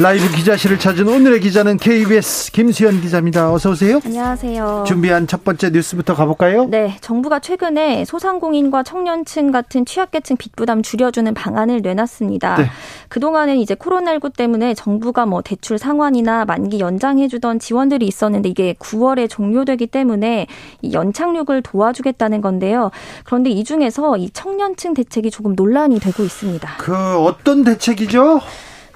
라이브 기자실을 찾은 오늘의 기자는 KBS 김수현 기자입니다. 어서 오세요. 안녕하세요. 준비한 첫 번째 뉴스부터 가볼까요? 네, 정부가 최근에 소상공인과 청년층 같은 취약계층 빚 부담 줄여주는 방안을 내놨습니다. 네. 그동안은 이제 코로나19 때문에 정부가 뭐 대출 상환이나 만기 연장해주던 지원들이 있었는데 이게 9월에 종료되기 때문에 이 연착륙을 도와주겠다는 건데요. 그런데 이 중에서 이 청년층 대책이 조금 논란이 되고 있습니다. 그 어떤 대책이죠?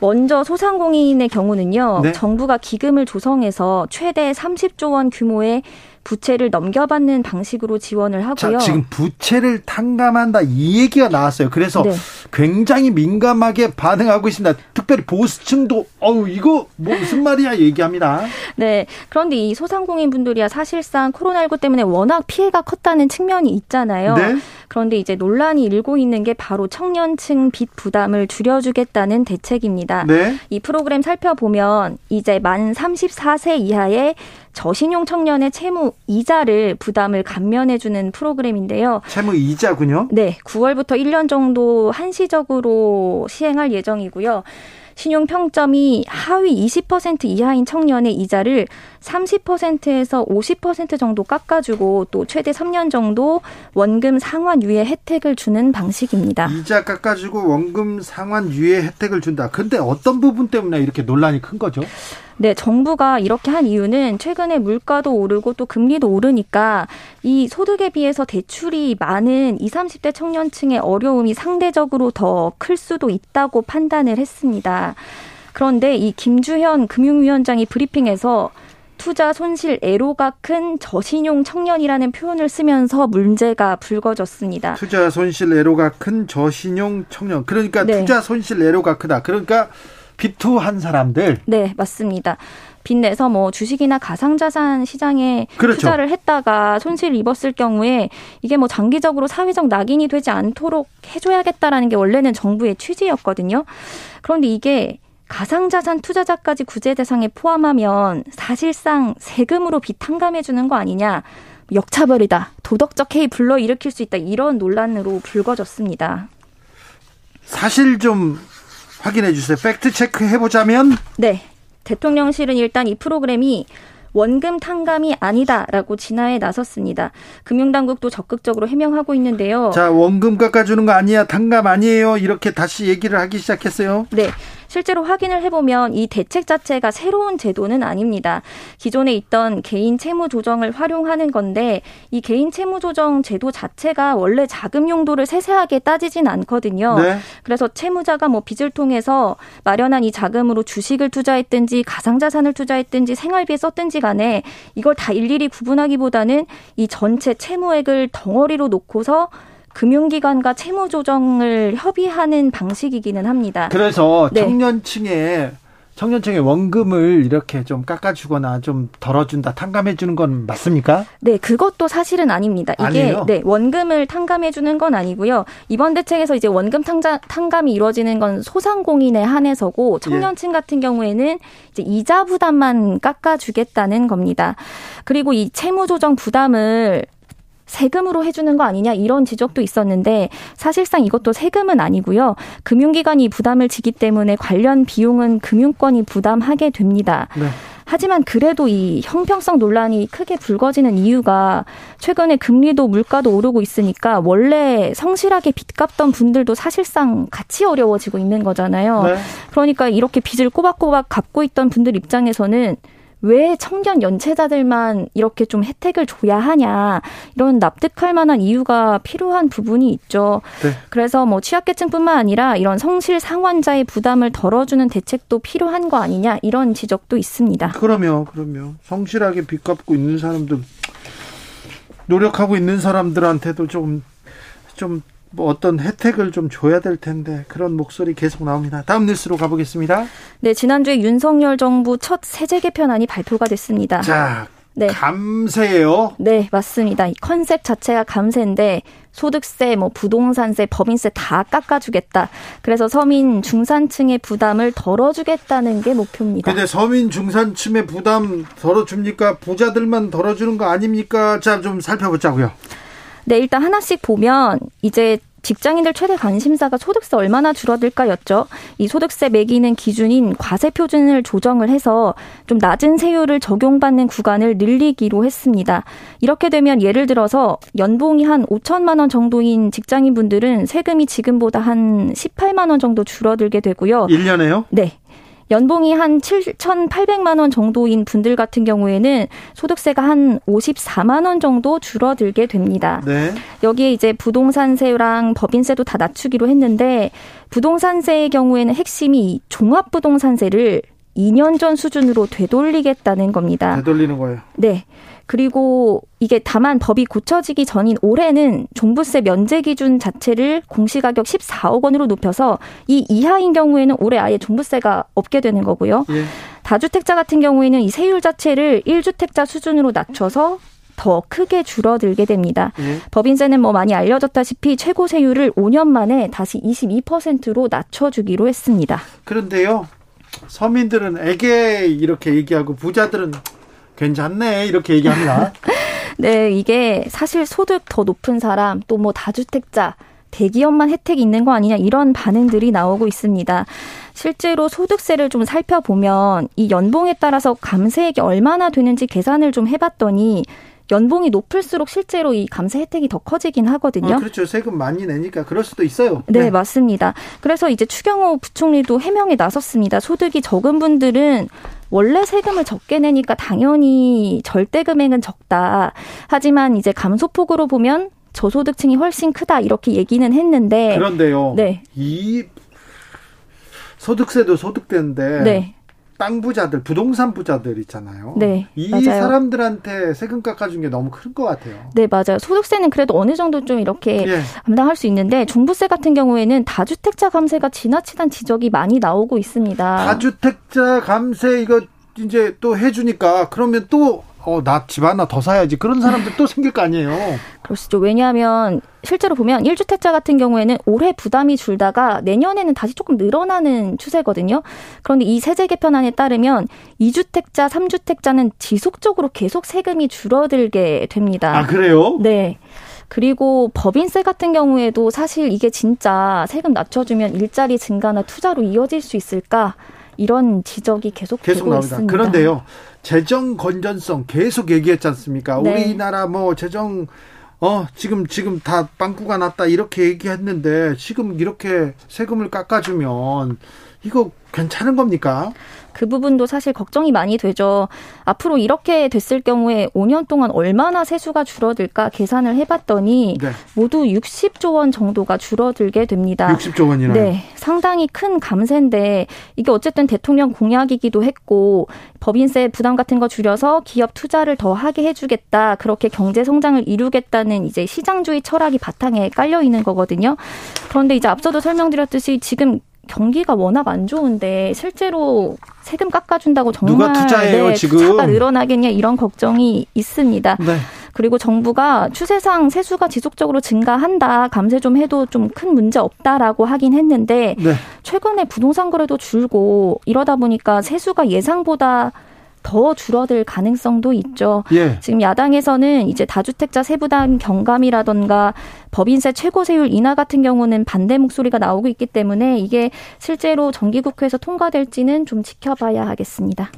먼저 소상공인의 경우는요. 네? 정부가 기금을 조성해서 최대 30조 원 규모의 부채를 넘겨받는 방식으로 지원을 하고요. 자, 지금 부채를 탕감한다 이 얘기가 나왔어요. 그래서 네. 굉장히 민감하게 반응하고 있습니다. 특별히 보수층도 어우 이거 뭐 무슨 말이야 얘기합니다. 네. 그런데 이 소상공인 분들이야 사실상 코로나19 때문에 워낙 피해가 컸다는 측면이 있잖아요. 네? 그런데 이제 논란이 일고 있는 게 바로 청년층 빚 부담을 줄여주겠다는 대책입니다. 네? 이 프로그램 살펴보면 이제 만 34세 이하의 저신용 청년의 채무 이자를 부담을 감면해주는 프로그램인데요. 채무 이자군요. 네, 9월부터 1년 정도 한시적으로 시행할 예정이고요. 신용 평점이 하위 20% 이하인 청년의 이자를 30%에서 50% 정도 깎아주고 또 최대 3년 정도 원금 상환 유예 혜택을 주는 방식입니다. 이자 깎아주고 원금 상환 유예 혜택을 준다. 근데 어떤 부분 때문에 이렇게 논란이 큰 거죠? 네, 정부가 이렇게 한 이유는 최근에 물가도 오르고 또 금리도 오르니까 이 소득에 비해서 대출이 많은 20, 30대 청년층의 어려움이 상대적으로 더 클 수도 있다고 판단을 했습니다. 그런데 이 김주현 금융위원장이 브리핑에서 투자 손실 애로가 큰 저신용 청년이라는 표현을 쓰면서 문제가 불거졌습니다. 투자 손실 애로가 큰 저신용 청년. 그러니까 네. 투자 손실 애로가 크다. 그러니까 비투한 사람들. 네, 맞습니다. 빚내서 뭐 주식이나 가상자산 시장에 그렇죠. 투자를 했다가 손실을 입었을 경우에 이게 뭐 장기적으로 사회적 낙인이 되지 않도록 해줘야겠다라는 게 원래는 정부의 취지였거든요. 그런데 이게 가상자산 투자자까지 구제 대상에 포함하면 사실상 세금으로 빚 탕감해 주는 거 아니냐. 역차별이다. 도덕적 해이 불러일으킬 수 있다. 이런 논란으로 불거졌습니다. 사실 좀 확인해 주세요. 팩트 체크 해보자면 네. 대통령실은 일단 이 프로그램이 원금 탕감이 아니다라고 진화에 나섰습니다. 금융당국도 적극적으로 해명하고 있는데요. 자, 원금 깎아주는 거 아니야, 탕감 아니에요. 이렇게 다시 얘기를 하기 시작했어요. 네. 실제로 확인을 해보면 이 대책 자체가 새로운 제도는 아닙니다. 기존에 있던 개인 채무 조정을 활용하는 건데 이 개인 채무 조정 제도 자체가 원래 자금 용도를 세세하게 따지진 않거든요. 네. 그래서 채무자가 뭐 빚을 통해서 마련한 이 자금으로 주식을 투자했든지 가상자산을 투자했든지 생활비에 썼든지 간에 이걸 다 일일이 구분하기보다는 이 전체 채무액을 덩어리로 놓고서 금융기관과 채무 조정을 협의하는 방식이기는 합니다. 그래서 네. 청년층에 청년층의 원금을 이렇게 좀 깎아주거나 좀 덜어준다, 탕감해주는 건 맞습니까? 네, 그것도 사실은 아닙니다. 이게 아니에요? 네 원금을 탕감해주는 건 아니고요. 이번 대책에서 이제 원금 탕자, 탕감이 이루어지는 건 소상공인에 한해서고 청년층 예. 같은 경우에는 이제 이자 부담만 깎아주겠다는 겁니다. 그리고 이 채무 조정 부담을 세금으로 해주는 거 아니냐 이런 지적도 있었는데 사실상 이것도 세금은 아니고요. 금융기관이 부담을 지기 때문에 관련 비용은 금융권이 부담하게 됩니다. 네. 하지만 그래도 이 형평성 논란이 크게 불거지는 이유가 최근에 금리도 물가도 오르고 있으니까 원래 성실하게 빚 갚던 분들도 사실상 같이 어려워지고 있는 거잖아요. 네. 그러니까 이렇게 빚을 꼬박꼬박 갚고 있던 분들 입장에서는 왜 청년 연체자들만 이렇게 좀 혜택을 줘야 하냐 이런 납득할 만한 이유가 필요한 부분이 있죠. 네. 그래서 뭐 취약계층뿐만 아니라 이런 성실 상환자의 부담을 덜어주는 대책도 필요한 거 아니냐 이런 지적도 있습니다. 그러면 그러면 성실하게 빚 갚고 있는 사람들 노력하고 있는 사람들한테도 좀좀 뭐 어떤 혜택을 좀 줘야 될 텐데 그런 목소리 계속 나옵니다. 다음 뉴스로 가보겠습니다. 네, 지난주에 윤석열 정부 첫 세제 개편안이 발표가 됐습니다. 자, 네. 감세예요? 네, 맞습니다. 이 컨셉 자체가 감세인데 소득세, 뭐 부동산세, 법인세 다 깎아주겠다. 그래서 서민 중산층의 부담을 덜어주겠다는 게 목표입니다. 근데 서민 중산층의 부담 덜어줍니까? 부자들만 덜어주는 거 아닙니까? 자, 좀 살펴보자고요. 네, 일단 하나씩 보면 이제 직장인들 최대 관심사가 소득세 얼마나 줄어들까였죠. 이 소득세 매기는 기준인 과세 표준을 조정을 해서 좀 낮은 세율을 적용받는 구간을 늘리기로 했습니다. 이렇게 되면 예를 들어서 연봉이 한 5천만 원 정도인 직장인 분들은 세금이 지금보다 한 18만 원 정도 줄어들게 되고요. 1년에요? 네. 연봉이 한 7,800만 원 정도인 분들 같은 경우에는 소득세가 한 54만 원 정도 줄어들게 됩니다. 네. 여기에 이제 부동산세랑 법인세도 다 낮추기로 했는데 부동산세의 경우에는 핵심이 종합부동산세를 2년 전 수준으로 되돌리겠다는 겁니다. 되돌리는 거예요. 네. 그리고 이게 다만 법이 고쳐지기 전인 올해는 종부세 면제 기준 자체를 공시가격 14억 원으로 높여서 이 이하인 경우에는 올해 아예 종부세가 없게 되는 거고요. 예. 다주택자 같은 경우에는 이 세율 자체를 1주택자 수준으로 낮춰서 더 크게 줄어들게 됩니다. 예. 법인세는 뭐 많이 알려졌다시피 최고 세율을 5년 만에 다시 22%로 낮춰주기로 했습니다. 그런데요, 서민들은 애게 이렇게 얘기하고 부자들은 괜찮네 이렇게 얘기합니다. 네, 이게 사실 소득 더 높은 사람 또 뭐 다주택자 대기업만 혜택이 있는 거 아니냐 이런 반응들이 나오고 있습니다. 실제로 소득세를 좀 살펴보면 이 연봉에 따라서 감세액이 얼마나 되는지 계산을 좀 해봤더니 연봉이 높을수록 실제로 이 감세 혜택이 더 커지긴 하거든요. 어, 그렇죠. 세금 많이 내니까 그럴 수도 있어요. 네, 네, 맞습니다. 그래서 이제 추경호 부총리도 해명에 나섰습니다. 소득이 적은 분들은 원래 세금을 적게 내니까 당연히 절대 금액은 적다. 하지만 이제 감소폭으로 보면 저소득층이 훨씬 크다 이렇게 얘기는 했는데 그런데요. 네. 이 소득세도 소득세인데 네. 땅 부자들, 부동산 부자들 있잖아요. 네. 이 맞아요. 사람들한테 세금 깎아준 게 너무 큰 것 같아요. 네, 맞아요. 소득세는 그래도 어느 정도 좀 이렇게 예. 감당할 수 있는데 종부세 같은 경우에는 다주택자 감세가 지나치다는 지적이 많이 나오고 있습니다. 다주택자 감세 이거 이제 또 해주니까 그러면 또 어, 나 집 하나 더 사야지. 그런 사람들 또 생길 거 아니에요. 그렇죠. 왜냐하면 실제로 보면 1주택자 같은 경우에는 올해 부담이 줄다가 내년에는 다시 조금 늘어나는 추세거든요. 그런데 이 세제 개편안에 따르면 2주택자, 3주택자는 지속적으로 계속 세금이 줄어들게 됩니다. 아, 그래요? 네. 그리고 법인세 같은 경우에도 사실 이게 진짜 세금 낮춰주면 일자리 증가나 투자로 이어질 수 있을까? 이런 지적이 계속, 계속 나옵니다. 있습니다. 그런데요. 재정 건전성 계속 얘기했지 않습니까? 네. 우리나라 뭐 재정 어 지금 지금 다 빵꾸가 났다 이렇게 얘기했는데 지금 이렇게 세금을 깎아주면 이거 괜찮은 겁니까? 그 부분도 사실 걱정이 많이 되죠. 앞으로 이렇게 됐을 경우에 5년 동안 얼마나 세수가 줄어들까 계산을 해봤더니 네. 모두 60조 원 정도가 줄어들게 됩니다. 60조 원이나. 네, 상당히 큰 감세인데 이게 어쨌든 대통령 공약이기도 했고 법인세 부담 같은 거 줄여서 기업 투자를 더 하게 해주겠다. 그렇게 경제 성장을 이루겠다는 이제 시장주의 철학이 바탕에 깔려 있는 거거든요. 그런데 이제 앞서도 설명드렸듯이 지금 경기가 워낙 안 좋은데 실제로 세금 깎아준다고 정말 누가 투자해요, 네, 지금? 투자가 늘어나겠냐 이런 걱정이 있습니다. 네. 그리고 정부가 추세상 세수가 지속적으로 증가한다, 감세 좀 해도 좀 큰 문제 없다라고 하긴 했는데 네. 최근에 부동산 거래도 줄고 이러다 보니까 세수가 예상보다 더 줄어들 가능성도 있죠. 예. 지금 야당에서는 이제 다주택자 세부담 경감이라던가 법인세 최고세율 인하 같은 경우는 반대 목소리가 나오고 있기 때문에 이게 실제로 정기국회에서 통과될지는 좀 지켜봐야 하겠습니다.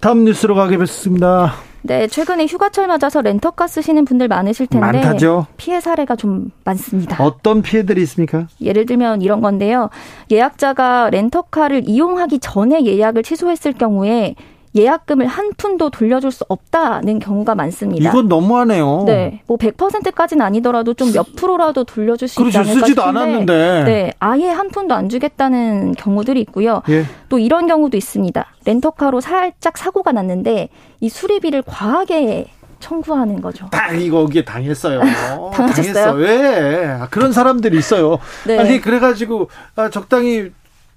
다음 뉴스로 가겠습니다. 네, 최근에 휴가철 맞아서 렌터카 쓰시는 분들 많으실 텐데 많다죠. 피해 사례가 좀 많습니다. 어떤 피해들이 있습니까? 예를 들면 이런 건데요. 예약자가 렌터카를 이용하기 전에 예약을 취소했을 경우에 예약금을 한 푼도 돌려줄 수 없다는 경우가 많습니다. 이건 너무하네요. 네, 뭐 100%까지는 아니더라도 좀 몇 프로라도 돌려줄 수 그렇죠. 있지 않을까 쓰지도 싶은데, 않았는데. 네, 아예 한 푼도 안 주겠다는 경우들이 있고요. 예. 또 이런 경우도 있습니다. 렌터카로 살짝 사고가 났는데 이 수리비를 과하게 청구하는 거죠. 다 이거 기 당했어요. 당하셨어요? 당했어. 왜? 그런 사람들이 있어요. 네. 아니 그래가지고 아, 적당히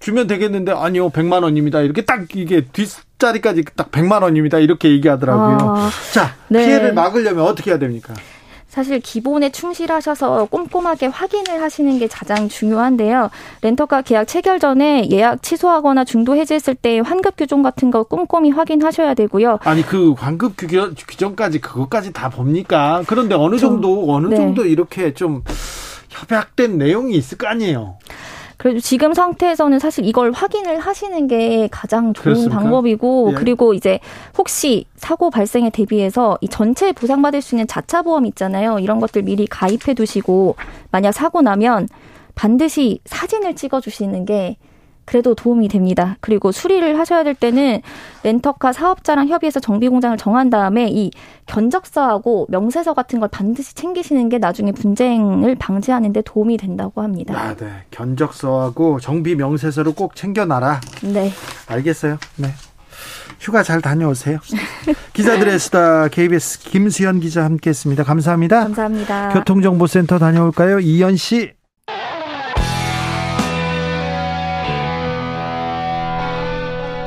주면 되겠는데 아니요 100만 원입니다. 이렇게 딱 이게 뒷자리까지 딱 100만 원입니다. 이렇게 얘기하더라고요. 아, 자 네. 피해를 막으려면 어떻게 해야 됩니까? 사실 기본에 충실하셔서 꼼꼼하게 확인을 하시는 게 가장 중요한데요. 렌터카 계약 체결 전에 예약 취소하거나 중도 해지했을 때 환급 규정 같은 거 꼼꼼히 확인하셔야 되고요. 아니 그 환급 규정, 규정까지 그것까지 다 봅니까? 그런데 어느 정도 어느 네. 정도 이렇게 좀 협약된 내용이 있을 거 아니에요. 그래도 지금 상태에서는 사실 이걸 확인을 하시는 게 가장 좋은 그렇습니까? 방법이고 예. 그리고 이제 혹시 사고 발생에 대비해서 이 전체 보상받을 수 있는 자차 보험 있잖아요. 이런 것들 미리 가입해 두시고 만약 사고 나면 반드시 사진을 찍어 주시는 게 그래도 도움이 됩니다. 그리고 수리를 하셔야 될 때는 렌터카 사업자랑 협의해서 정비 공장을 정한 다음에 이 견적서하고 명세서 같은 걸 반드시 챙기시는 게 나중에 분쟁을 방지하는 데 도움이 된다고 합니다. 아, 네. 견적서하고 정비 명세서를 꼭 챙겨 놔라. 네. 알겠어요. 네. 휴가 잘 다녀오세요. 기자들의 수다 KBS 김수현 기자 함께했습니다. 감사합니다. 감사합니다. 교통정보센터 다녀올까요? 이현 씨.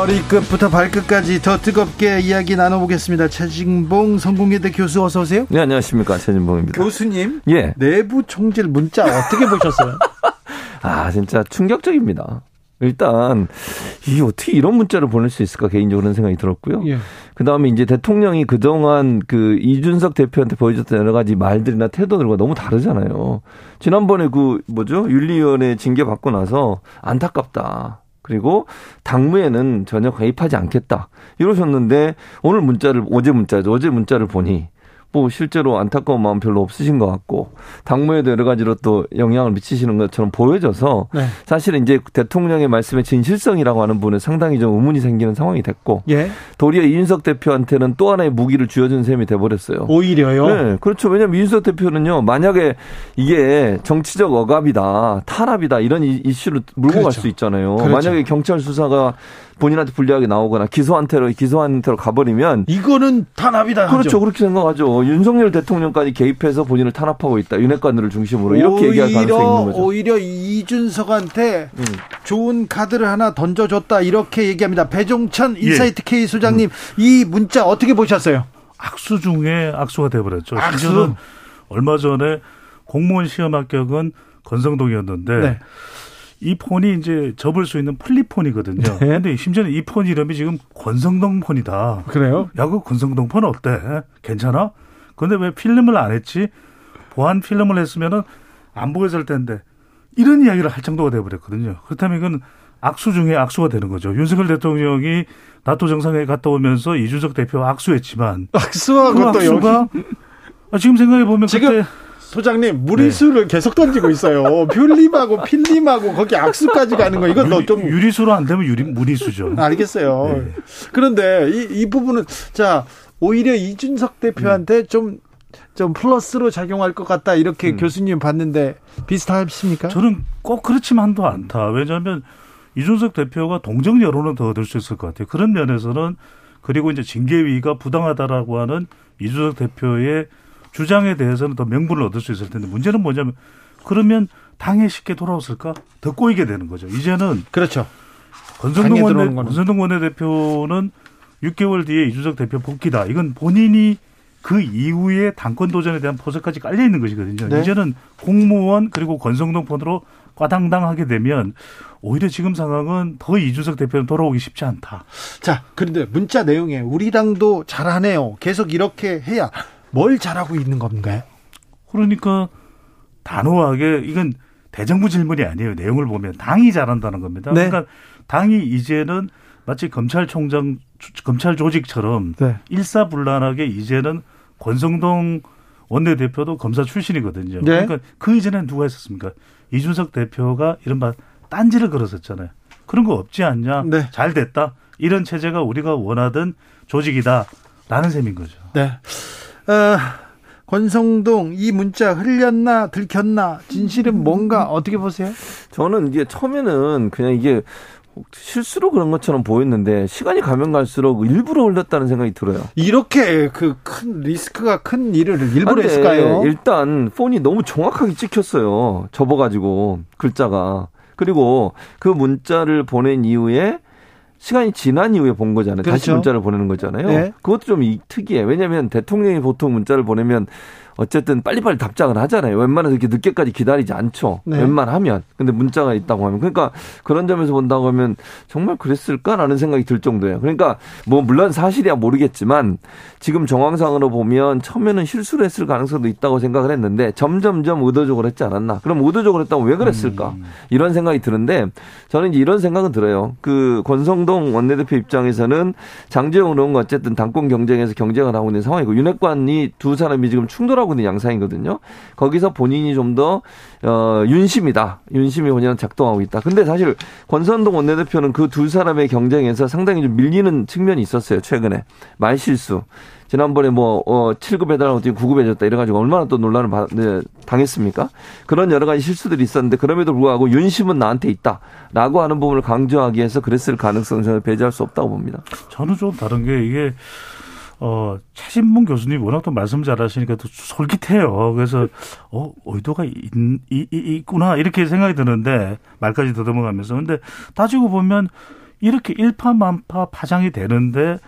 머리끝부터 발끝까지 더 뜨겁게 이야기 나눠보겠습니다. 최진봉 성공회대 교수 어서 오세요. 네 안녕하십니까 최진봉입니다. 교수님, 예 내부 총질 문자 어떻게 보셨어요? 아 진짜 충격적입니다. 일단 이 어떻게 이런 문자를 보낼 수 있을까 개인적으로 는 생각이 들었고요. 예. 그 다음에 이제 대통령이 그동안 그 이준석 대표한테 보여줬던 여러 가지 말들이나 태도들과 너무 다르잖아요. 지난번에 그 뭐죠 윤리위원회 징계 받고 나서 안타깝다. 그리고 당무에는 전혀 가입하지 않겠다. 이러셨는데 오늘 문자를 어제 문자죠. 어제 문자를 보니 뭐 실제로 안타까운 마음 별로 없으신 것 같고 당무에도 여러 가지로 또 영향을 미치시는 것처럼 보여져서 네. 사실은 이제 대통령의 말씀의 진실성이라고 하는 부분에 상당히 좀 의문이 생기는 상황이 됐고 예. 도리어 이준석 대표한테는 또 하나의 무기를 쥐어준 셈이 돼버렸어요. 오히려요? 네, 그렇죠. 왜냐하면 이준석 대표는요 만약에 이게 정치적 억압이다, 탄압이다 이런 이슈를 물고 그렇죠. 갈수 있잖아요. 그렇죠. 만약에 경찰 수사가 본인한테 불리하게 나오거나 기소한테로 기소한테로 가버리면 이거는 탄압이다. 그렇죠. 하죠. 그렇게 생각하죠. 윤석열 대통령까지 개입해서 본인을 탄압하고 있다. 윤핵관들을 중심으로 이렇게 얘기할 가능성이 있는 거죠. 오히려 이준석한테 음. 좋은 카드를 하나 던져줬다. 이렇게 얘기합니다. 배종찬 예. 인사이트 예. K 소장님 음. 이 문자 어떻게 보셨어요? 악수 중에 악수가 돼버렸죠. 악수. 얼마 전에 공무원 시험 합격은 건성동이었는데 네. 이 폰이 이제 접을 수 있는 플립폰이거든요. 네. 근데 심지어는 이 폰 이름이 지금 권성동 폰이다. 그래요? 야, 그 권성동 폰 어때? 괜찮아? 근데 왜 필름을 안 했지? 보안 필름을 했으면은 안 보게 될 텐데. 이런 이야기를 할 정도가 돼버렸거든요. 그렇다면 이건 악수 중에 악수가 되는 거죠. 윤석열 대통령이 나토 정상회의 갔다 오면서 이준석 대표 악수했지만 악수하고 그 악수가 여기... 아, 지금 생각해 보면 지금 그때 소장님 무리수를 네. 계속 던지고 있어요. 퓰림하고 필림하고 거기 악수까지 가는 거 이건 너좀 유리수로 안 되면 유리 무리수죠. 알겠어요. 네. 그런데 이, 이 부분은 자 오히려 이준석 대표한테 좀좀 음. 좀 플러스로 작용할 것 같다 이렇게 음. 교수님 봤는데 비슷하십니까? 저는 꼭 그렇지만도 않다. 왜냐하면 이준석 대표가 동정 여론을 더 얻을 수 있을 것 같아요. 그런 면에서는 그리고 이제 징계위가 부당하다라고 하는 이준석 대표의 주장에 대해서는 더 명분을 얻을 수 있을 텐데 문제는 뭐냐면 그러면 당에 쉽게 돌아왔을까? 더 꼬이게 되는 거죠. 이제는 그렇죠. 권성동 원내 권성동 원내대표는 6개월 뒤에 이준석 대표 복귀다. 이건 본인이 그 이후에 당권 도전에 대한 포석까지 깔려 있는 것이거든요. 네. 이제는 공무원 그리고 권성동 폰으로 과당당하게 되면 오히려 지금 상황은 더 이준석 대표는 돌아오기 쉽지 않다. 자, 그런데 문자 내용에 우리 당도 잘하네요. 계속 이렇게 해야 뭘 잘하고 있는 건가요? 그러니까 단호하게 이건 대정부 질문이 아니에요. 내용을 보면 당이 잘한다는 겁니다. 네. 그러니까 당이 이제는 마치 검찰총장 검찰 조직처럼 네. 일사불란하게 이제는 권성동 원내대표도 검사 출신이거든요. 네. 그러니까 그 이전엔 누가 했었습니까? 이준석 대표가 이른바 딴지를 걸었었잖아요. 그런 거 없지 않냐? 네. 잘 됐다. 이런 체제가 우리가 원하던 조직이다라는 셈인 거죠. 네. 어, 권성동 이 문자 흘렸나 들켰나 진실은 뭔가 어떻게 보세요? 저는 이게 처음에는 그냥 이게 실수로 그런 것처럼 보였는데 시간이 가면 갈수록 일부러 흘렸다는 생각이 들어요. 이렇게 그 큰 리스크가 큰 일을 일부러 했을까요? 일단 폰이 너무 정확하게 찍혔어요. 접어가지고 글자가 그리고 그 문자를 보낸 이후에 시간이 지난 이후에 본 거잖아요. 그렇죠. 다시 문자를 보내는 거잖아요. 네. 그것도 좀 특이해. 왜냐하면 대통령이 보통 문자를 보내면 어쨌든 빨리빨리 답장을 하잖아요. 웬만해서 이렇게 늦게까지 기다리지 않죠. 네. 웬만하면. 근데 문자가 있다고 하면. 그러니까 그런 점에서 본다고 하면 정말 그랬을까라는 생각이 들 정도예요. 그러니까 뭐 물론 사실이야 모르겠지만 지금 정황상으로 보면 처음에는 실수를 했을 가능성도 있다고 생각을 했는데 점점점 의도적으로 했지 않았나. 그럼 의도적으로 했다면 왜 그랬을까? 음. 이런 생각이 드는데 저는 이제 이런 생각은 들어요. 그 권성동 원내대표 입장에서는 장재원 의원과 어쨌든 당권 경쟁에서 경쟁을 하고 있는 상황이고 윤핵관이 두 사람이 지금 충돌하고 하고 있는 양상이거든요. 거기서 본인이 좀 더 어, 윤심이다. 윤심이 본인은 작동하고 있다. 근데 사실 권선동 원내대표는 그 두 사람의 경쟁에서 상당히 좀 밀리는 측면이 있었어요. 최근에 말실수. 지난번에 뭐, 어, 7급 해달라고 지금 9급 해줬다 이래가지고 얼마나 또 논란을 받, 네, 당했습니까? 그런 여러 가지 실수들이 있었는데 그럼에도 불구하고 윤심은 나한테 있다. 라고 하는 부분을 강조하기 위해서 그랬을 가능성을 배제할 수 없다고 봅니다. 저는 좀 다른 게 이게 어, 최신문 교수님 워낙 또 말씀 잘 하시니까 또 솔깃해요. 그래서, 어, 의도가 있, 있, 있구나. 이렇게 생각이 드는데, 말까지 더듬어가면서. 근데 따지고 보면, 이렇게 일파만파 파장이 되는데,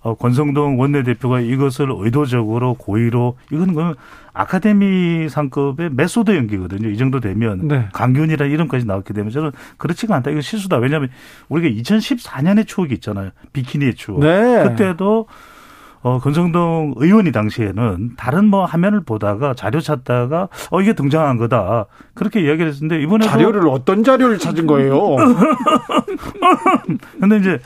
어, 권성동 원내대표가 이것을 의도적으로 고의로, 이건 그 아카데미 상급의 메소드 연기거든요. 이 정도 되면. 네. 강기훈이라 이름까지 나왔기 때문에 저는 그렇지가 않다. 이거 실수다. 왜냐하면 우리가 2014년의 추억이 있잖아요. 비키니의 추억. 네. 그때도 어, 권성동 의원이 당시에는 다른 뭐 화면을 보다가 자료 찾다가 어, 이게 등장한 거다. 그렇게 이야기를 했는데 이번에 자료를 어떤 자료를 찾은 거예요? 근데 이제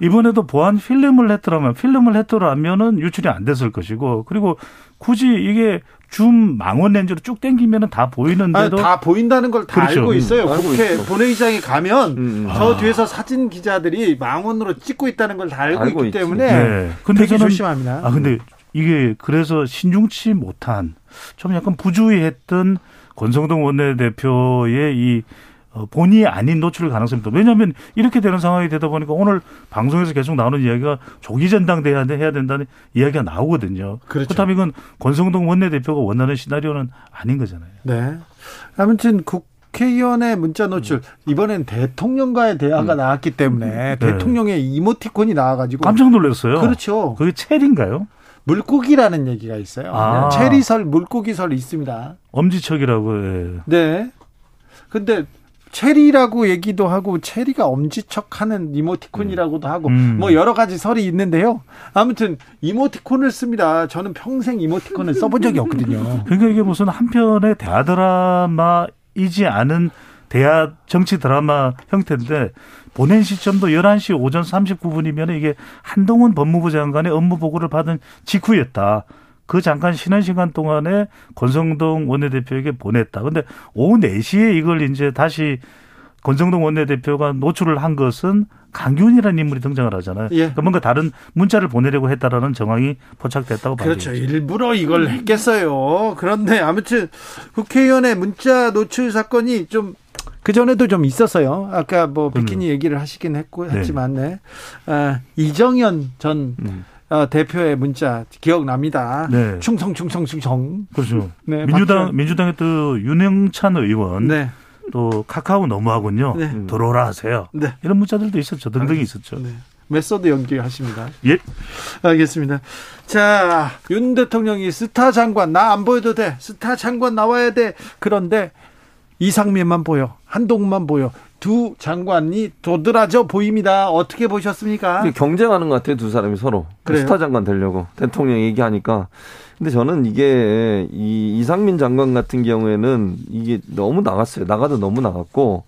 이번에도 보안 필름을 했더라면 필름을 했더라면은 유출이 안 됐을 것이고 그리고 굳이 이게 줌 망원 렌즈로 쭉 당기면 다 보이는데도 아니, 다 보인다는 걸다 그렇죠. 알고 있어요. 음, 국회 있어. 본회의장에 가면 음, 음. 저 아. 뒤에서 사진 기자들이 망원으로 찍고 있다는 걸 다 알고, 알고, 있기 있지. 때문에 네. 근데 되게 저는, 조심합니다. 아 근데 이게 그래서 신중치 못한 좀 약간 부주의했던 권성동 원내대표의 이 어, 본의 아닌 노출 가능성이 있다. 왜냐하면 이렇게 되는 상황이 되다 보니까 오늘 방송에서 계속 나오는 이야기가 조기 전당대회 해야 된다는 이야기가 나오거든요. 그렇죠. 그렇다면 이건 권성동 원내대표가 원하는 시나리오는 아닌 거잖아요. 네. 아무튼 국회의원의 문자 노출 이번엔 대통령과의 대화가 음. 나왔기 때문에 네. 대통령의 이모티콘이 나와가지고 깜짝 놀랐어요. 그렇죠. 그게 첼인가요? 물고기라는 얘기가 있어요. 아. 체리설, 물고기설 있습니다. 엄지척이라고. 예. 네. 근데 체리라고 얘기도 하고 체리가 엄지척하는 이모티콘이라고도 하고 음. 뭐 여러 가지 설이 있는데요. 아무튼 이모티콘을 씁니다. 저는 평생 이모티콘을 써본 적이 없거든요. 그러니까 이게 무슨 한편의 대하 드라마이지 않은 대하 정치 드라마 형태인데 보낸 시점도 11시 오전 39분이면 이게 한동훈 법무부 장관의 업무 보고를 받은 직후였다. 그 잠깐 쉬는 시간 동안에 권성동 원내대표에게 보냈다. 근데 오후 4시에 이걸 이제 다시 권성동 원내대표가 노출을 한 것은 강균이라는 인물이 등장을 하잖아요. 예. 그러니까 뭔가 다른 문자를 보내려고 했다라는 정황이 포착됐다고 봐요. 그렇죠. 봐야겠죠. 일부러 이걸 했겠어요. 그런데 아무튼 국회의원의 문자 노출 사건이 좀 그전에도 좀 있었어요. 아까 뭐 비키니 얘기를 하시긴 했고 네. 했지만 네. 아, 이정현 전 음. 어, 대표의 문자 기억납니다. 네. 충성 충성 충성. 그렇죠. 네, 민주당 박수. 민주당의 또 윤영찬 의원 네. 또 카카오 너무하군요. 네. 들어오라 하세요. 네. 이런 문자들도 있었죠. 등등이 아, 있었죠. 네. 메소드 연기하십니다. 예. 알겠습니다. 자, 윤 대통령이 스타 장관 나 안 보여도 돼. 스타 장관 나와야 돼. 그런데 이상민만 보여. 한동훈만 보여. 두 장관이 도드라져 보입니다. 어떻게 보셨습니까? 경쟁하는 것 같아요, 두 사람이 서로. 그 그래요? 스타 장관 되려고. 대통령 얘기하니까. 근데 저는 이게 이 이상민 장관 같은 경우에는 이게 너무 나갔어요. 나가도 너무 나갔고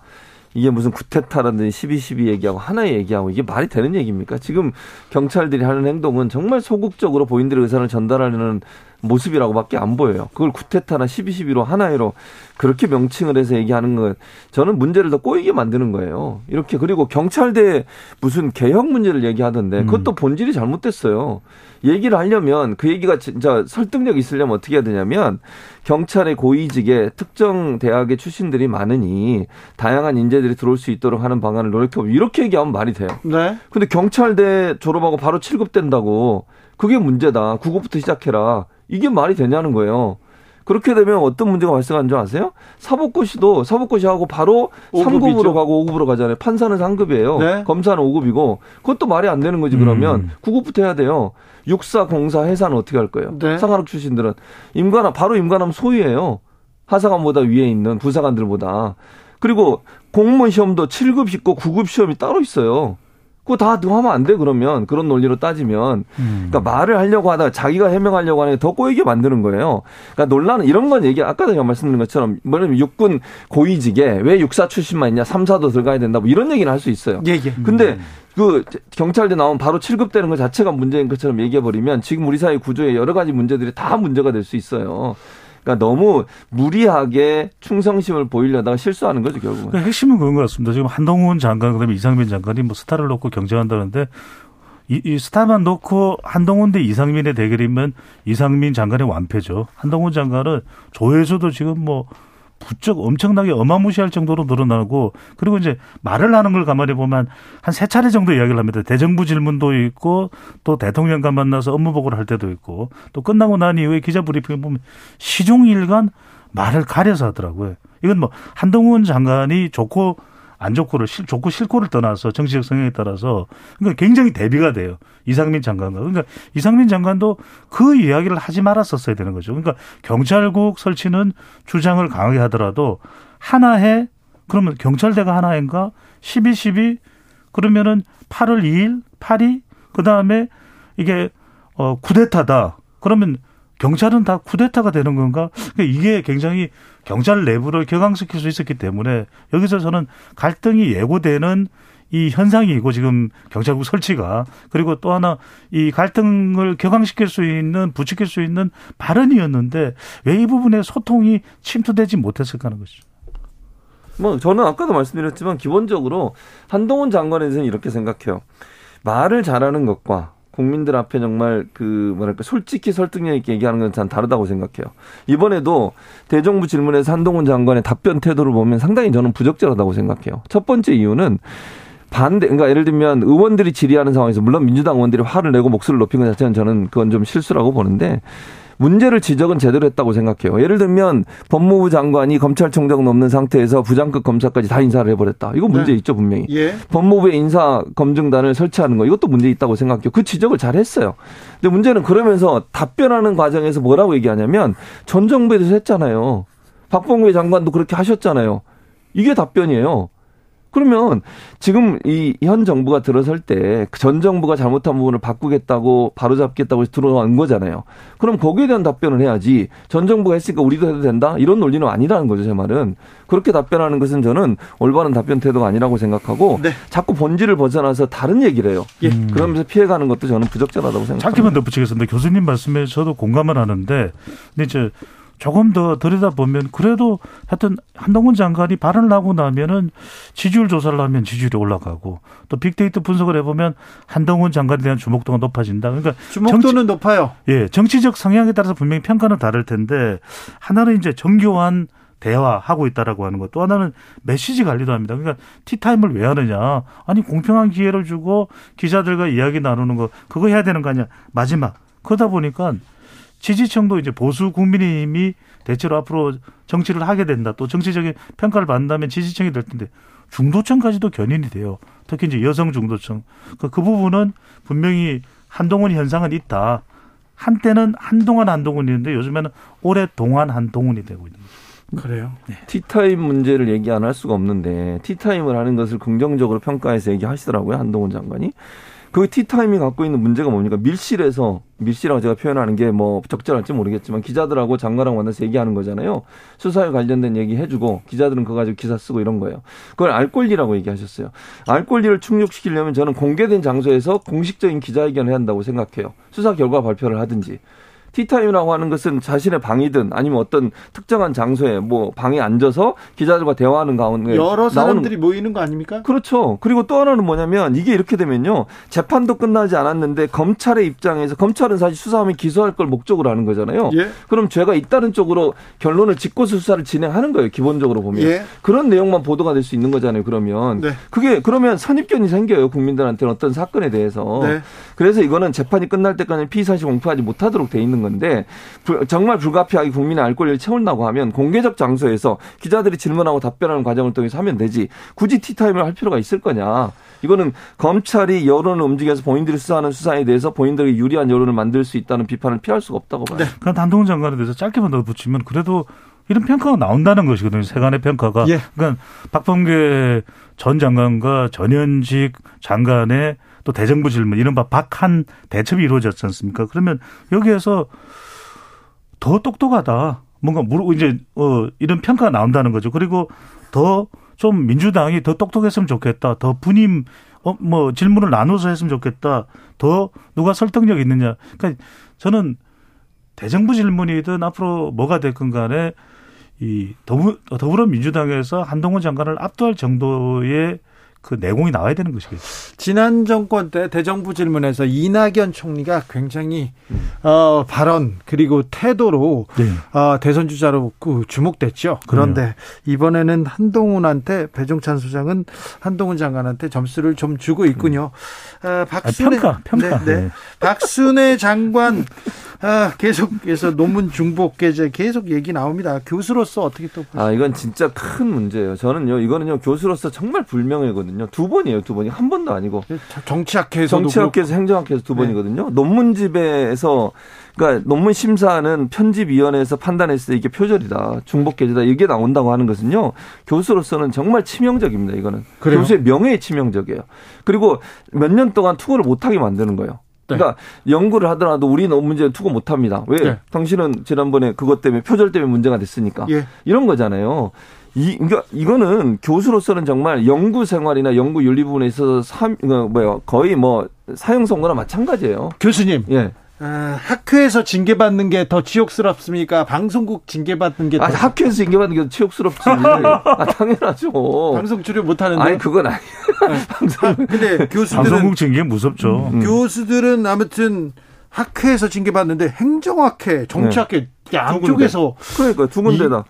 이게 무슨 구테타라든지 12.12 얘기하고 하나 얘기하고 이게 말이 되는 얘기입니까? 지금 경찰들이 하는 행동은 정말 소극적으로 본인들의 의사를 전달하려는 모습이라고밖에 안 보여요. 그걸 구테타나 12.12로 하나로 그렇게 명칭을 해서 얘기하는 건 저는 문제를 더 꼬이게 만드는 거예요. 이렇게 그리고 경찰대 무슨 개혁 문제를 얘기하던데 음. 그것도 본질이 잘못됐어요. 얘기를 하려면 그 얘기가 진짜 설득력 있으려면 어떻게 해야 되냐면 경찰의 고위직에 특정 대학의 출신들이 많으니 다양한 인재들이 들어올 수 있도록 하는 방안을 노력해 이렇게 얘기하면 말이 돼요. 네. 근데 경찰대 졸업하고 바로 7급 된다고 그게 문제다. 9급부터 시작해라. 이게 말이 되냐는 거예요. 그렇게 되면 어떤 문제가 발생하는 줄 아세요? 사법고시도 사법고시하고 바로 5급이죠. 3급으로 가고 5급으로 가잖아요. 판사는 3급이에요. 네. 검사는 5급이고 그것도 말이 안 되는 거지 그러면 음. 9급부터 해야 돼요. 육사, 공사, 해사는 어떻게 할 거예요? 네. 상하학 출신들은 임관함 바로 임관함 소위예요. 하사관보다 위에 있는 부사관들보다. 그리고 공무원 시험도 7급 있고 9급 시험이 따로 있어요. 그거 다 하면 안 돼, 그러면. 그런 논리로 따지면. 음. 그러니까 말을 하려고 하다가 자기가 해명하려고 하는 게 더 꼬이게 만드는 거예요. 그러니까 논란은 이런 건 얘기, 아까도 제가 말씀드린 것처럼, 뭐냐면 육군 고위직에 왜 육사 출신만 있냐, 삼사도 들어가야 된다, 뭐 이런 얘기는 할 수 있어요. 예, 예. 근데 음. 그 경찰대 나오면 바로 7급 되는 것 자체가 문제인 것처럼 얘기해버리면 지금 우리 사회 구조에 여러 가지 문제들이 다 문제가 될 수 있어요. 그러니까 너무 무리하게 충성심을 보이려다가 실수하는 거죠 결국은. 그러니까 핵심은 그런 것 같습니다. 지금 한동훈 장관 그다음에 이상민 장관이 뭐 스타를 놓고 경쟁한다는데 이, 이 스타만 놓고 한동훈 대 이상민의 대결이면 이상민 장관의 완패죠. 한동훈 장관은 조회수도 지금 뭐 부쩍 엄청나게 어마무시할 정도로 늘어나고 그리고 이제 말을 하는 걸 가만히 보면 한 세 차례 정도 이야기를 합니다. 대정부 질문도 있고 또 대통령과 만나서 업무 보고를 할 때도 있고 또 끝나고 난 이후에 기자 브리핑을 보면 시종일관 말을 가려서 하더라고요. 이건 뭐 한동훈 장관이 좋고 안 좋고를 좋고 싫고를 떠나서 정치적 성향에 따라서 그러니까 굉장히 대비가 돼요. 이상민 장관과 그러니까 이상민 장관도 그 이야기를 하지 말았었어야 되는 거죠. 그러니까 경찰국 설치는 주장을 강하게 하더라도 하나해 그러면 경찰대가 하나인가 12, 12 그러면은 8월 2일 8이 그다음에 이게 어 쿠데타다. 그러면 경찰은 다 쿠데타가 되는 건가? 그러니까 이게 굉장히 경찰 내부를 격앙시킬 수 있었기 때문에 여기서 저는 갈등이 예고되는 이 현상이고 지금 경찰국 설치가 그리고 또 하나 이 갈등을 격앙시킬 수 있는 부추길 수 있는 발언이었는데 왜 이 부분에 소통이 침투되지 못했을까 하는 것이죠. 뭐 저는 아까도 말씀드렸지만 기본적으로 한동훈 장관에 대해서는 이렇게 생각해요. 말을 잘하는 것과 국민들 앞에 정말 그 뭐랄까 솔직히 설득력 있게 얘기하는 건 참 다르다고 생각해요. 이번에도 대정부 질문에서 한동훈 장관의 답변 태도를 보면 상당히 저는 부적절하다고 생각해요. 첫 번째 이유는 반대, 그러니까 예를 들면 의원들이 질의하는 상황에서 물론 민주당 의원들이 화를 내고 목소리를 높인 것 자체는 저는 그건 좀 실수라고 보는데 문제를 지적은 제대로 했다고 생각해요. 예를 들면 법무부 장관이 검찰총장 넘는 상태에서 부장급 검사까지 다 인사를 해버렸다. 이거 문제 네. 있죠 분명히. 예. 법무부의 인사 검증단을 설치하는 거 이것도 문제 있다고 생각해요. 그 지적을 잘 했어요. 근데 문제는 그러면서 답변하는 과정에서 뭐라고 얘기하냐면 전 정부에서 했잖아요. 박봉계 장관도 그렇게 하셨잖아요. 이게 답변이에요. 그러면 지금 이 현 정부가 들어설 때 전 정부가 잘못한 부분을 바꾸겠다고 바로잡겠다고 들어간 거잖아요. 그럼 거기에 대한 답변을 해야지 전 정부가 했으니까 우리도 해도 된다 이런 논리는 아니라는 거죠 제 말은 그렇게 답변하는 것은 저는 올바른 답변 태도가 아니라고 생각하고 네. 자꾸 본질을 벗어나서 다른 얘기를 해요. 예. 그러면서 피해가는 것도 저는 부적절하다고 생각합니다. 짧게만 덧붙이겠습니다. 교수님 말씀에 저도 공감을 하는데 근데 이제 조금 더 들여다보면 그래도 하여튼 한동훈 장관이 발언을 하고 나면은 지지율 조사를 하면 지지율이 올라가고 또 빅데이터 분석을 해보면 한동훈 장관에 대한 주목도가 높아진다. 그러니까 주목도는 정치, 높아요. 예, 정치적 성향에 따라서 분명히 평가는 다를 텐데 하나는 이제 정교한 대화하고 있다라고 하는 것. 또 하나는 메시지 관리도 합니다. 그러니까 티타임을 왜 하느냐. 아니, 공평한 기회를 주고 기자들과 이야기 나누는 거, 그거 해야 되는 거 아니야. 마지막. 그러다 보니까 지지층도 이제 보수 국민의힘이 대체로 앞으로 정치를 하게 된다. 또 정치적인 평가를 받는다면 지지층이 될 텐데 중도층까지도 견인이 돼요. 특히 이제 여성 중도층. 그, 그 부분은 분명히 한동훈 현상은 있다. 한때는 한동안 한동훈이었는데 요즘에는 오랫동안 한동훈이 되고 있는 거죠. 그래요. 네. 티타임 문제를 얘기 안 할 수가 없는데 티타임을 하는 것을 긍정적으로 평가해서 얘기하시더라고요 한동훈 장관이. 그 티타임이 갖고 있는 문제가 뭡니까? 밀실에서 밀실이라고 제가 표현하는 게 뭐 적절할지 모르겠지만 기자들하고 장관하고 만나서 얘기하는 거잖아요. 수사에 관련된 얘기 해주고 기자들은 그거 가지고 기사 쓰고 이런 거예요. 그걸 알 권리라고 얘기하셨어요. 알 권리를 충족시키려면 저는 공개된 장소에서 공식적인 기자회견을 해야 한다고 생각해요. 수사 결과 발표를 하든지. 티타임이라고 하는 것은 자신의 방이든 아니면 어떤 특정한 장소에 뭐 방에 앉아서 기자들과 대화하는 가운데 여러 사람들이 모이는 거 아닙니까? 그렇죠. 그리고 또 하나는 뭐냐면 이게 이렇게 되면요. 재판도 끝나지 않았는데 검찰의 입장에서 검찰은 사실 수사하면 기소할 걸 목적으로 하는 거잖아요. 예. 그럼 죄가 있다는 쪽으로 결론을 짓고 수사를 진행하는 거예요. 기본적으로 보면. 예. 그런 내용만 보도가 될 수 있는 거잖아요. 그러면. 네. 그게 그러면 선입견이 생겨요. 국민들한테는 어떤 사건에 대해서. 네. 그래서 이거는 재판이 끝날 때까지 피의 사실 공표하지 못하도록 돼 있는 건데 정말 불가피하게 국민의 알 권리를 채운다고 하면 공개적 장소에서 기자들이 질문하고 답변하는 과정을 통해서 하면 되지 굳이 티타임을 할 필요가 있을 거냐. 이거는 검찰이 여론을 움직여서 본인들이 수사하는 수사에 대해서 본인들에게 유리한 여론을 만들 수 있다는 비판을 피할 수가 없다고 봐요. 네. 그럼 단동훈 장관에 대해서 짧게만 더 붙이면 그래도 이런 평가가 나온다는 것이거든요. 세간의 평가가. 예. 그러니까 박범계 전 장관과 전현직 장관의 또 대정부 질문 이른바 박한 대첩이 이루어졌지 않습니까? 그러면 여기에서 더 똑똑하다. 뭔가 물어 이제 어 이런 평가가 나온다는 거죠. 그리고 더 좀 민주당이 더 똑똑했으면 좋겠다. 더 분임 어 뭐 질문을 나눠서 했으면 좋겠다. 더 누가 설득력 있느냐. 그러니까 저는 대정부 질문이든 앞으로 뭐가 됐건 간에 이 더불어 민주당에서 한동훈 장관을 압도할 정도의 그 내공이 나와야 되는 것이겠죠. 지난 정권 때 대정부 질문에서 이낙연 총리가 굉장히 음. 어, 발언 그리고 태도로 네. 어, 대선 주자로 그 주목됐죠. 그런데 그래요. 이번에는 한동훈한테 배종찬 소장은 한동훈 장관한테 점수를 좀 주고 있군요. 어, 박순애 아, 평가 평가. 네, 네. 박순애 장관 아, 계속해서 논문 중복 게재 계속 얘기 나옵니다. 교수로서 어떻게 또 보세요? 아, 이건 진짜 큰 문제예요. 저는요, 이거는요, 교수로서 정말 불명예거든요. 두 번이에요, 두 번이. 한 번도 아니고. 정치학회에서 정치학회에서 행정학회에서 두 네. 번이거든요. 논문집에서 그러니까 논문 심사는 편집위원회에서 판단했을 때 이게 표절이다, 중복 게재다 이게 나온다고 하는 것은요 교수로서는 정말 치명적입니다. 이거는 그래요? 교수의 명예에 치명적이에요. 그리고 몇 년 동안 투고를 못하게 만드는 거예요. 네. 그러니까 연구를 하더라도 우리는 문제 투고 못 합니다. 왜? 네. 당신은 지난번에 그것 때문에 표절 때문에 문제가 됐으니까. 예. 이런 거잖아요. 이, 그러니까 이거는 교수로서는 정말 연구 생활이나 연구 윤리 부분에 있어서 삼, 뭐야, 거의 뭐 사형 선고나 마찬가지예요. 교수님. 예. 아, 학회에서 징계받는 게 더 지옥스럽습니까? 방송국 징계받는 게 더. 아, 학회에서 징계받는 게더 지옥스럽지. 아, 당연하죠. 방송 출연 못 하는데. 아니, 그건 아니에요. 네. 방송. 근데 교수들은. 방송국 징계 무섭죠. 음. 교수들은 아무튼 학회에서 징계받는데 행정학회, 정치학회 네. 양쪽에서. 그러니까 두 군데다.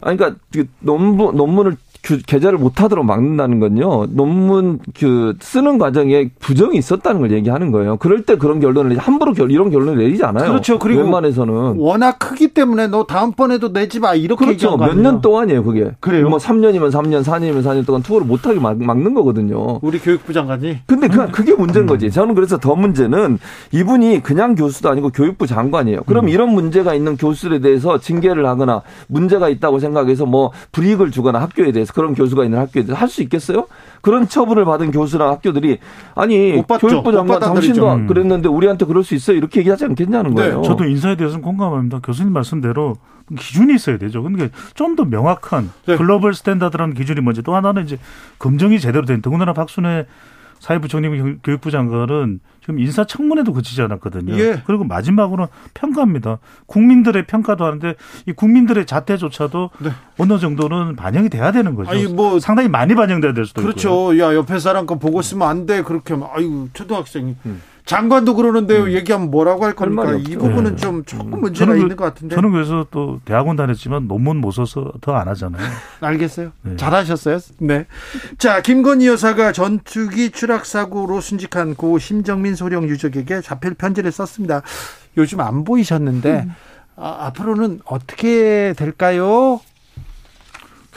아니, 그러니까 논문, 논문을 계좌를 못하도록 막는다는 건요 논문 그 쓰는 과정에 부정이 있었다는 걸 얘기하는 거예요. 그럴 때 그런 결론을 함부로 결, 이런 결론을 내리지 않아요. 그렇죠. 그리고 웬만해서는 워낙 크기 때문에 너 다음번에도 내지 마 이렇게 그렇죠. 몇 년 동안이에요, 그게. 그래요. 뭐 3년이면 3년, 4년이면 4년 동안 투어를 못하게 막, 막는 거거든요. 우리 교육부 장관이. 근데 그, 그게 문제인 거지. 저는 그래서 더 문제는 이분이 그냥 교수도 아니고 교육부 장관이에요. 그럼 음. 이런 문제가 있는 교수들에 대해서 징계를 하거나 문제가 있다고 생각해서 뭐 불이익을 주거나 학교에 대해서 그런 교수가 있는 학교에 할수 있겠어요? 그런 처분을 받은 교수랑 학교들이 아니 교육부 장관 당신도 음. 그랬는데 우리한테 그럴 수 있어요 이렇게 얘기하지 않겠냐는 네, 거예요. 네, 저도 인사에 대해서는 공감합니다. 교수님 말씀대로 기준이 있어야 되죠. 그러니까 좀더 명확한 네. global standard라는 기준이 뭔지 또 하나는 이제 검증이 제대로 된 더군다나 박순애 사회부총리 교육부 장관은 지금 인사청문회도 거치지 않았거든요. 예. 그리고 마지막으로 평가입니다. 국민들의 평가도 하는데 이 국민들의 잣대조차도 네. 어느 정도는 반영이 돼야 되는 거죠. 아니 뭐 상당히 많이 반영돼야 될 수도 그렇죠. 있고요. 야 옆에 사람 거 보고 쓰면 안 돼. 그렇게 아유 초등학생이 음. 장관도 그러는데요. 음. 얘기하면 뭐라고 할 겁니까? 이 부분은 네. 좀 조금 음. 문제가 있는 것 같은데. 저는 그래서 또 대학원 다녔지만 논문 못 써서 더 안 하잖아요. 알겠어요. 네. 잘하셨어요. 네. 자, 김건희 여사가 전투기 추락 사고로 순직한 고 심정민 소령 유족에게 자필 편지를 썼습니다. 요즘 안 보이셨는데 음. 아, 앞으로는 어떻게 될까요?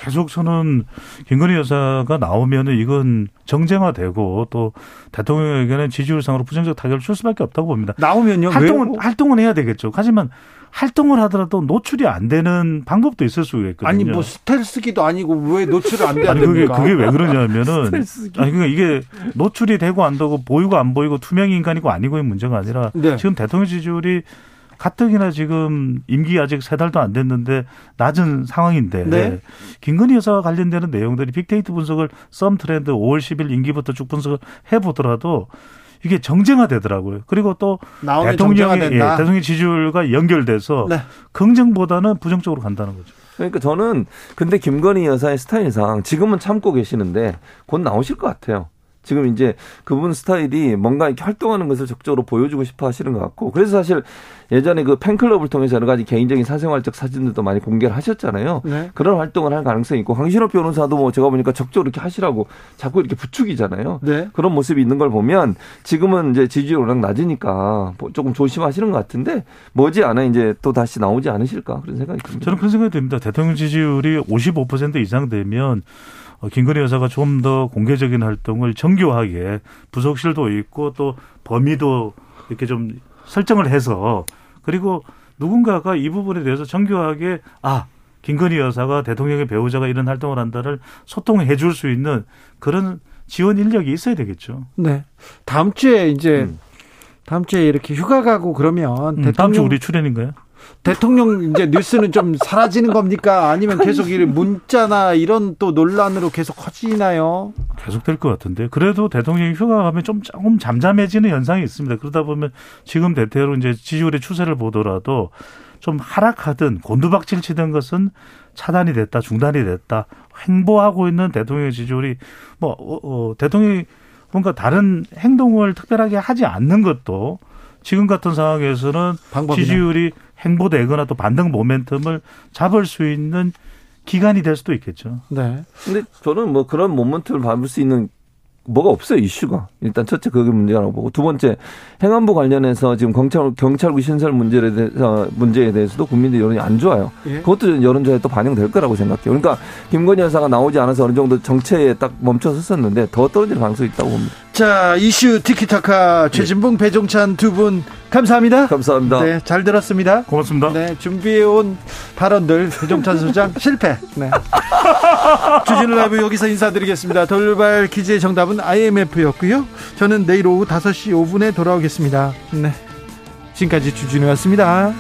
계속 저는 김건희 여사가 나오면은 이건 정쟁화되고 또 대통령에게는 지지율상으로 부정적 타격을 줄 수밖에 없다고 봅니다. 나오면요? 활동은 왜? 활동은 해야 되겠죠. 하지만 활동을 하더라도 노출이 안 되는 방법도 있을 수 있거든요. 아니 뭐 스텔스기도 아니고 왜 노출을 안 돼야 아니 그게 그게 왜 그러냐면은 아니 그러니까 이게 노출이 되고 안 되고 보이고 안 보이고 투명 인간이고 아니고의 문제가 아니라 네. 지금 대통령 지지율이 가뜩이나 지금 임기 아직 세 달도 안 됐는데 낮은 상황인데 네. 김건희 여사와 관련되는 내용들이 빅데이터 분석을 썸 트렌드 5월 10일 임기부터 쭉 분석을 해보더라도 이게 정쟁화되더라고요. 그리고 또 대통령의 예, 대통령 지지율과 연결돼서 네. 긍정보다는 부정적으로 간다는 거죠. 그러니까 저는 근데 김건희 여사의 스타일상 지금은 참고 계시는데 곧 나오실 것 같아요. 지금 이제 그분 스타일이 뭔가 이렇게 활동하는 것을 적극적으로 보여주고 싶어 하시는 것 같고 그래서 사실 예전에 그 팬클럽을 통해서 여러 가지 개인적인 사생활적 사진들도 많이 공개를 하셨잖아요. 네. 그런 활동을 할 가능성이 있고 황신호 변호사도 뭐 제가 보니까 적극적으로 이렇게 하시라고 자꾸 이렇게 부추기잖아요. 네. 그런 모습이 있는 걸 보면 지금은 이제 지지율 워낙 낮으니까 뭐 조금 조심하시는 것 같은데 머지 않아 이제 또 다시 나오지 않으실까 그런 생각이 듭니다. 저는 그런 생각이 듭니다. 대통령 지지율이 55% 이상 되면 어, 김건희 여사가 좀 더 공개적인 활동을 정교하게 부속실도 있고 또 범위도 이렇게 좀 설정을 해서 그리고 누군가가 이 부분에 대해서 정교하게 아 김건희 여사가 대통령의 배우자가 이런 활동을 한다를 소통해 줄 수 있는 그런 지원 인력이 있어야 되겠죠. 네. 다음 주에 이제 음. 다음 주에 이렇게 휴가 가고 그러면 음, 대통령 다음 주 우리 출연인가요? 대통령 이제 뉴스는 좀 사라지는 겁니까? 아니면 계속 이 문자나 이런 또 논란으로 계속 커지나요? 계속 될 것 같은데. 그래도 대통령이 휴가 가면 좀 조금 잠잠해지는 현상이 있습니다. 그러다 보면 지금 대태로 이제 지지율의 추세를 보더라도 좀 하락하든 곤두박질 치던 것은 차단이 됐다, 중단이 됐다. 횡보하고 있는 대통령의 지지율이 뭐, 어, 어, 대통령이 뭔가 다른 행동을 특별하게 하지 않는 것도 지금 같은 상황에서는 방법이네. 지지율이 행보되거나 또 반등 모멘텀을 잡을 수 있는 기간이 될 수도 있겠죠. 네. 근데 저는 뭐 그런 모멘텀을 밟을 수 있는 뭐가 없어요 이슈가 일단 첫째 그게 문제라고 보고 두 번째 행안부 관련해서 지금 경찰 경찰국 신설 문제에 대해서 문제에 대해서도 국민들 여론이 안 좋아요. 예? 그것도 여론조사에 또 반영될 거라고 생각해요. 그러니까 김건희 여사가 나오지 않아서 어느 정도 정체에 딱 멈춰섰었는데 더 떨어질 가능성이 있다고 봅니다. 자 이슈 티키타카 최진봉 배종찬 두 분 감사합니다. 감사합니다. 네, 잘 들었습니다. 고맙습니다. 네, 준비해온 발언들 배종찬 소장 실패. 네. 주진우 라이브 여기서 인사드리겠습니다. 돌발 퀴즈의 정답은 IMF였고요. 저는 내일 오후 5시 5분에 돌아오겠습니다. 네. 지금까지 주진우였습니다.